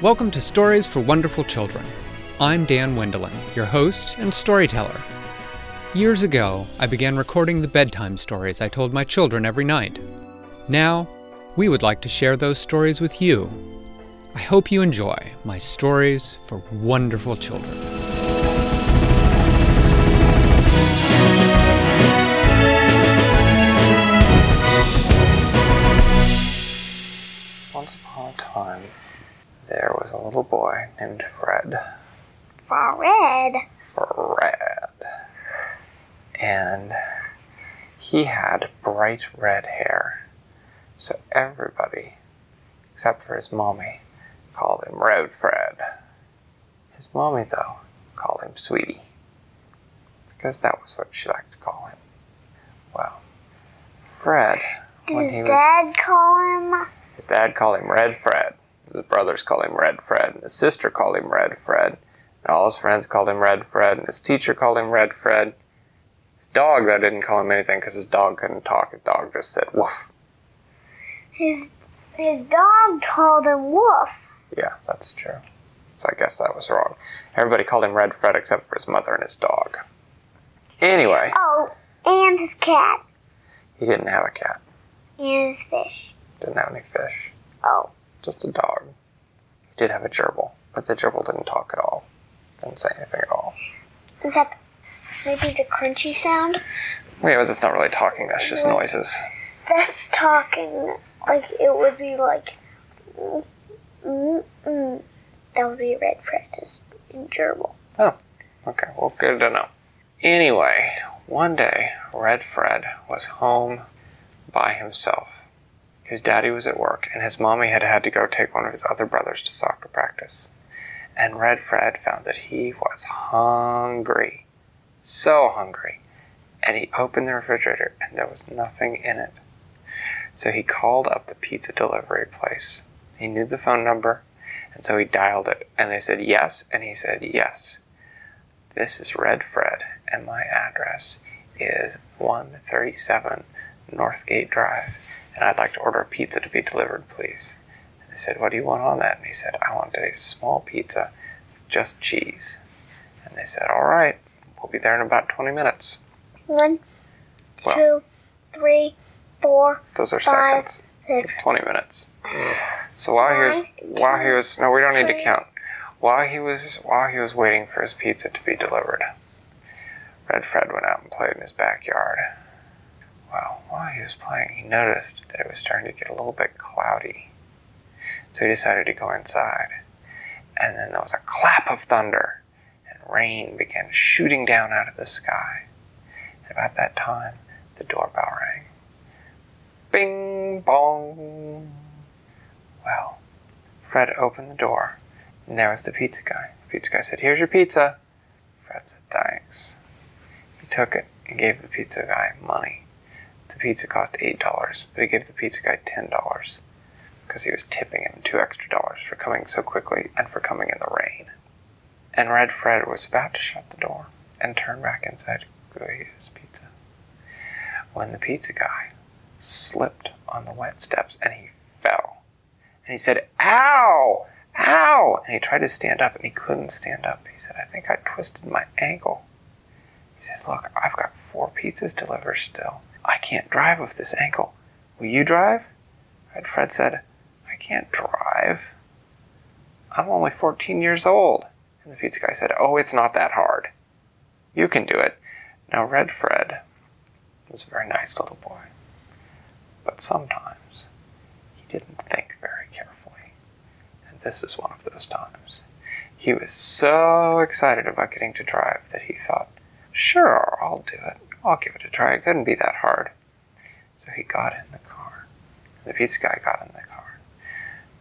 Welcome to Stories for Wonderful Children. I'm Dan Wendelin, your host and storyteller. Years ago, I began recording the bedtime stories I told my children every night. Now, we would like to share those stories with you. I hope you enjoy my stories for wonderful children. Once upon a time, there was a little boy named Fred. Fred. Fred. And he had bright red hair. So everybody, except for his mommy, called him Red Fred. His mommy, though, called him Sweetie. Because that was what she liked to call him. Well, Fred, when he was. His dad call him? His dad called him Red Fred. His brothers called him Red Fred. And his sister called him Red Fred. And all his friends called him Red Fred. And his teacher called him Red Fred. His dog, though, didn't call him anything because his dog couldn't talk. His dog just said woof. His his dog called him Wolf. Yeah, that's true. So I guess that was wrong. Everybody called him Red Fred except for his mother and his dog. Anyway, Oh, and his cat he didn't have a cat. and his fish. Didn't have any fish. Oh, Just a dog. He did have a gerbil, but the gerbil didn't talk at all. Didn't say anything at all. is that maybe the crunchy sound? Yeah, but that's not really talking. That's just noises. That's talking. Like it would be like. Mm, mm, mm. That would be Red Fred's gerbil. Oh, okay, well, good to know. Anyway, one day, Red Fred was home by himself. His daddy was at work, and his mommy had had to go take one of his other brothers to soccer practice. And Red Fred found that he was hungry. So hungry. And he opened the refrigerator, and there was nothing in it. So he called up the pizza delivery place. He knew the phone number, and so he dialed it, and they said yes, and he said yes. This is Red Fred, and my address is 137 Northgate Drive, and I'd like to order a pizza to be delivered, please. And I said, What do you want on that? And he said, I want a small pizza with just cheese. And they said, All right, we'll be there in about 20 minutes. One, Well. two, three, four, Those are Five, seconds. six. It's 20 minutes. So while he was, while he was, no, we don't need to count. While he was, while he was waiting for his pizza to be delivered, Red Fred went out and played in his backyard. Well, while he was playing, he noticed that it was starting to get a little bit cloudy. So he decided to go inside. And then there was a clap of thunder, and rain began shooting down out of the sky. And about that time, the doorbell rang. Bing bong. Well, Fred opened the door, and there was the pizza guy. The pizza guy said, Here's your pizza. Fred said, Thanks. He took it and gave the pizza guy money. The pizza cost $8, but he gave the pizza guy $10 because he was tipping him two extra dollars for coming so quickly and for coming in the rain. And Red Fred was about to shut the door and turn back inside to go eat his pizza when the pizza guy slipped on the wet steps and he fell. And he said, Ow! Ow! And he tried to stand up and he couldn't stand up. He said, I think I twisted my ankle. He said, Look, I've got four pizzas to deliver still. I can't drive with this ankle. Will you drive? And Fred said, I can't drive. I'm only 14 years old. And the pizza guy said, Oh, it's not that hard. You can do it. Now, Red Fred was a very nice little boy. But sometimes he didn't think very carefully. And this is one of those times. He was so excited about getting to drive that he thought, sure, I'll do it. I'll give it a try. It couldn't be that hard. So he got in the car. The pizza guy got in the car.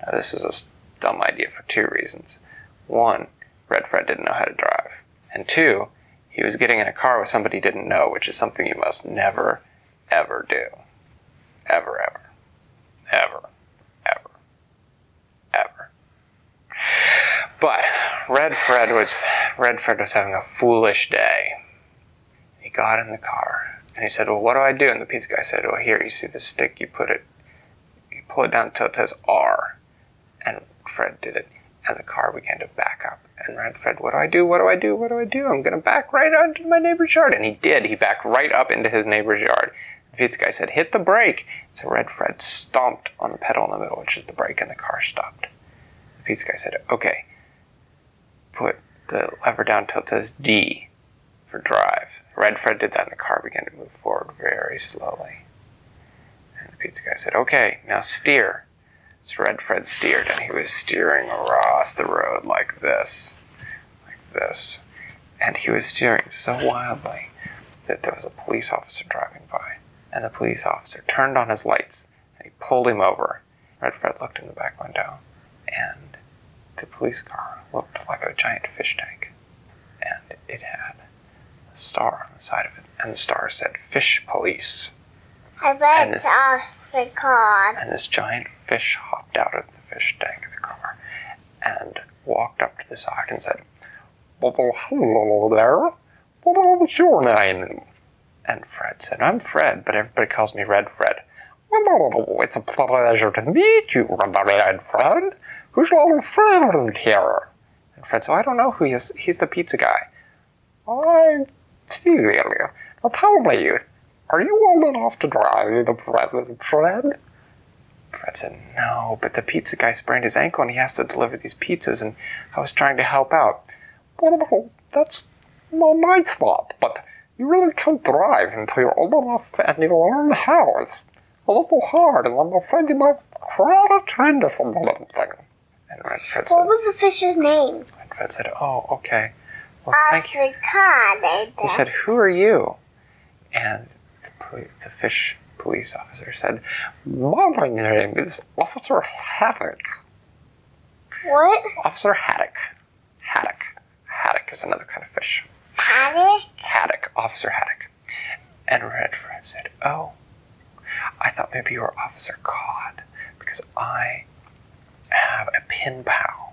Now, this was a dumb idea for two reasons. One, Red Fred didn't know how to drive. And two, he was getting in a car with somebody he didn't know, which is something you must never, ever do. Ever, ever. Ever. Ever. Ever. But Red Fred was Red Fred was having a foolish day. Got in the car and he said, Well what do I do? And the pizza guy said, Well here, you see the stick, you put it you pull it down until it says R. And Fred did it. and the car began to back up. And Red Fred, what do I do? What do I do? What do I do? I'm going to back right onto my neighbor's yard. And he did. He backed right up into his neighbor's yard. The pizza guy said, hit the brake. So Red Fred stomped on the pedal in the middle, which is the brake, and the car stopped. The pizza guy said, okay, put the lever down till it says D for drive. Red Fred did that, and the car began to move forward very slowly. And the pizza guy said, okay, now steer. So Red Fred steered, and he was steering across the road like this, like this. And he was steering so wildly that there was a police officer driving by. And the police officer turned on his lights, and he pulled him over. Red Fred looked in the back window, and the police car looked like a giant fish tank. And it had star on the side of it, and the star said, Fish Police. I bet And this- Cod. And this giant fish hopped out of the fish tank of the car and walked up to the side and said, Well, hello there. What's your name? And Fred said, I'm Fred, but everybody calls me Red Fred. It's a pleasure to meet you, Red Fred. Who's your little friend here? And Fred said, I don't know who he is. He's the pizza guy. I see, really. Now tell me, are you old enough to drive the Fred? Fred? Fred said, No, but the pizza guy sprained his ankle and he has to deliver these pizzas, and I was trying to help out. Well, that's a nice thought, but you really can't drive until you're old enough and you learn how. It's a little hard, and I'm afraid you might crawl a train to some little thing. And Red Fred said, What was the fish's name? Red Fred said, Oh, okay. Well, thank you. Officer Cod, I He said, Who are you? And the, poli- the fish police officer said, My name is Officer Haddock. What? Officer Haddock. Haddock. Haddock is another kind of fish. Haddock? Haddock. Officer Haddock. And Red Fred said, Oh, I thought maybe you were Officer Cod because I have a pen pal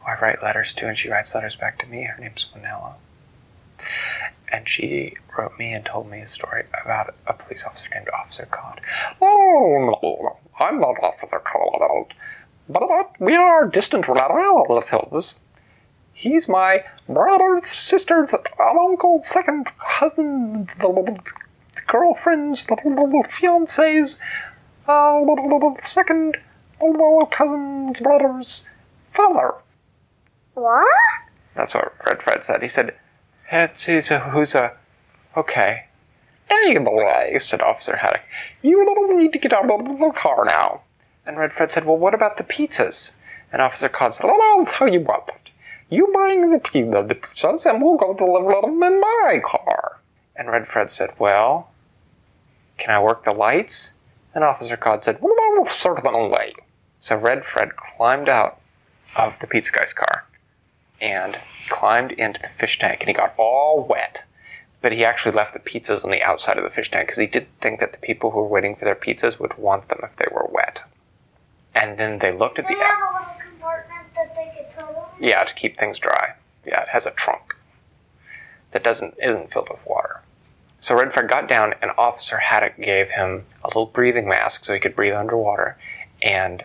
who I write letters to and she writes letters back to me. Her name's Manella. And she wrote me and told me a story about a police officer named Officer Cod. Oh, no, I'm not Officer Cod. But we are distant relatives. He's my brother's sister's uncle's second cousin's girlfriend's fiance's uh, second cousin's brother's father. What? That's what Red Fred said. He said, it's, he's a, who's a, okay. Anyway, said Officer Haddock, you need to get out of the car now. And Red Fred said, well, what about the pizzas? And Officer Cod said, well, I'll tell you what. You bring the pizzas, and we'll go deliver them in my car. And Red Fred said, well, can I work the lights? And Officer Cod said, well, I'll certainly. So Red Fred climbed out of the pizza guy's car and he climbed into the fish tank and he got all wet. But he actually left the pizzas on the outside of the fish tank because he did think that the people who were waiting for their pizzas would want them if they were wet. And then they looked at They the have a little compartment that they could put them yeah to keep things dry. Yeah, it has a trunk that doesn't isn't filled with water. So Red Fred got down and Officer Haddock gave him a little breathing mask so he could breathe underwater. And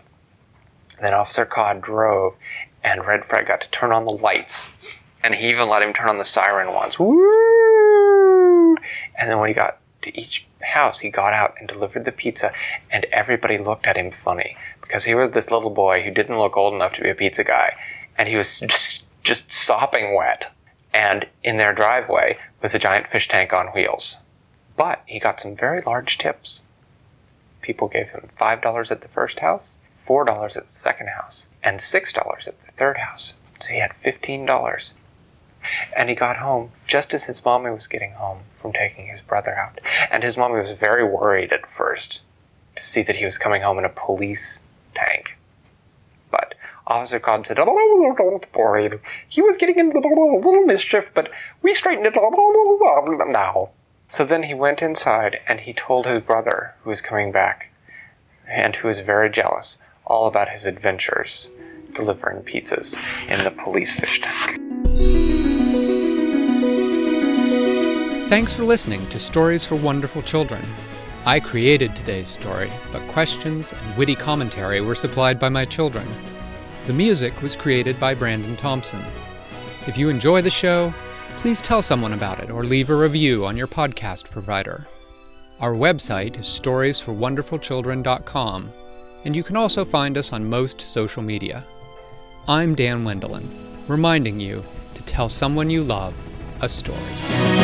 then Officer Cod drove and Red Fred got to turn on the lights. And he even let him turn on the siren once. And then when he got to each house, he got out and delivered the pizza, and everybody looked at him funny because he was this little boy who didn't look old enough to be a pizza guy, and he was just, just sopping wet. And in their driveway was a giant fish tank on wheels. But he got some very large tips. People gave him $5 at the first house, $4 at the second house, and $6 at the third house. So he had $15. And he got home just as his mommy was getting home from taking his brother out. And his mommy was very worried at first to see that he was coming home in a police tank. But Officer Cod said, Oh, don't worry. He was getting into a little, little mischief, but we straightened it all now. So then he went inside and he told his brother, who was coming back, and who was very jealous, all about his adventures delivering pizzas in the police fish tank. Thanks for listening to Stories for Wonderful Children. I created today's story, but questions and witty commentary were supplied by my children. The music was created by Brandon Thompson. If you enjoy the show, please tell someone about it or leave a review on your podcast provider. Our website is storiesforwonderfulchildren.com, and you can also find us on most social media. I'm Dan Wendelin, reminding you to tell someone you love a story.